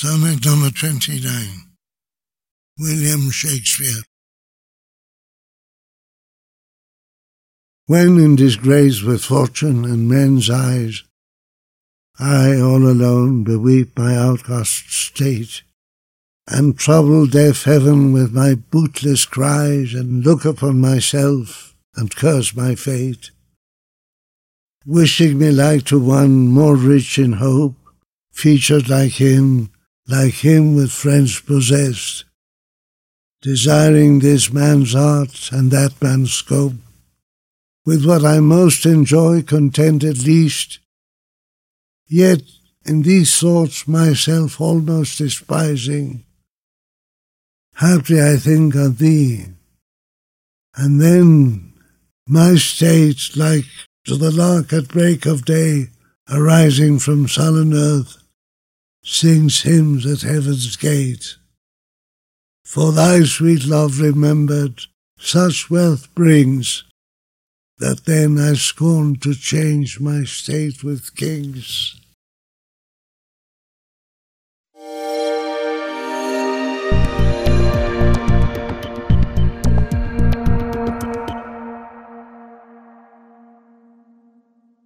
Sonnet number 29. William Shakespeare. When in disgrace with fortune and men's eyes, I all alone beweep my outcast state, and trouble deaf heaven with my bootless cries, and look upon myself and curse my fate, wishing me like to one more rich in hope, featured like him, like him with friends possessed, desiring this man's art and that man's scope, with what I most enjoy content at least, yet in these thoughts myself almost despising, haply I think of thee, and then my state like to the lark at break of day, arising from sullen earth, sings hymns at heaven's gate. For thy sweet love remembered such wealth brings, that then I scorn to change my state with kings.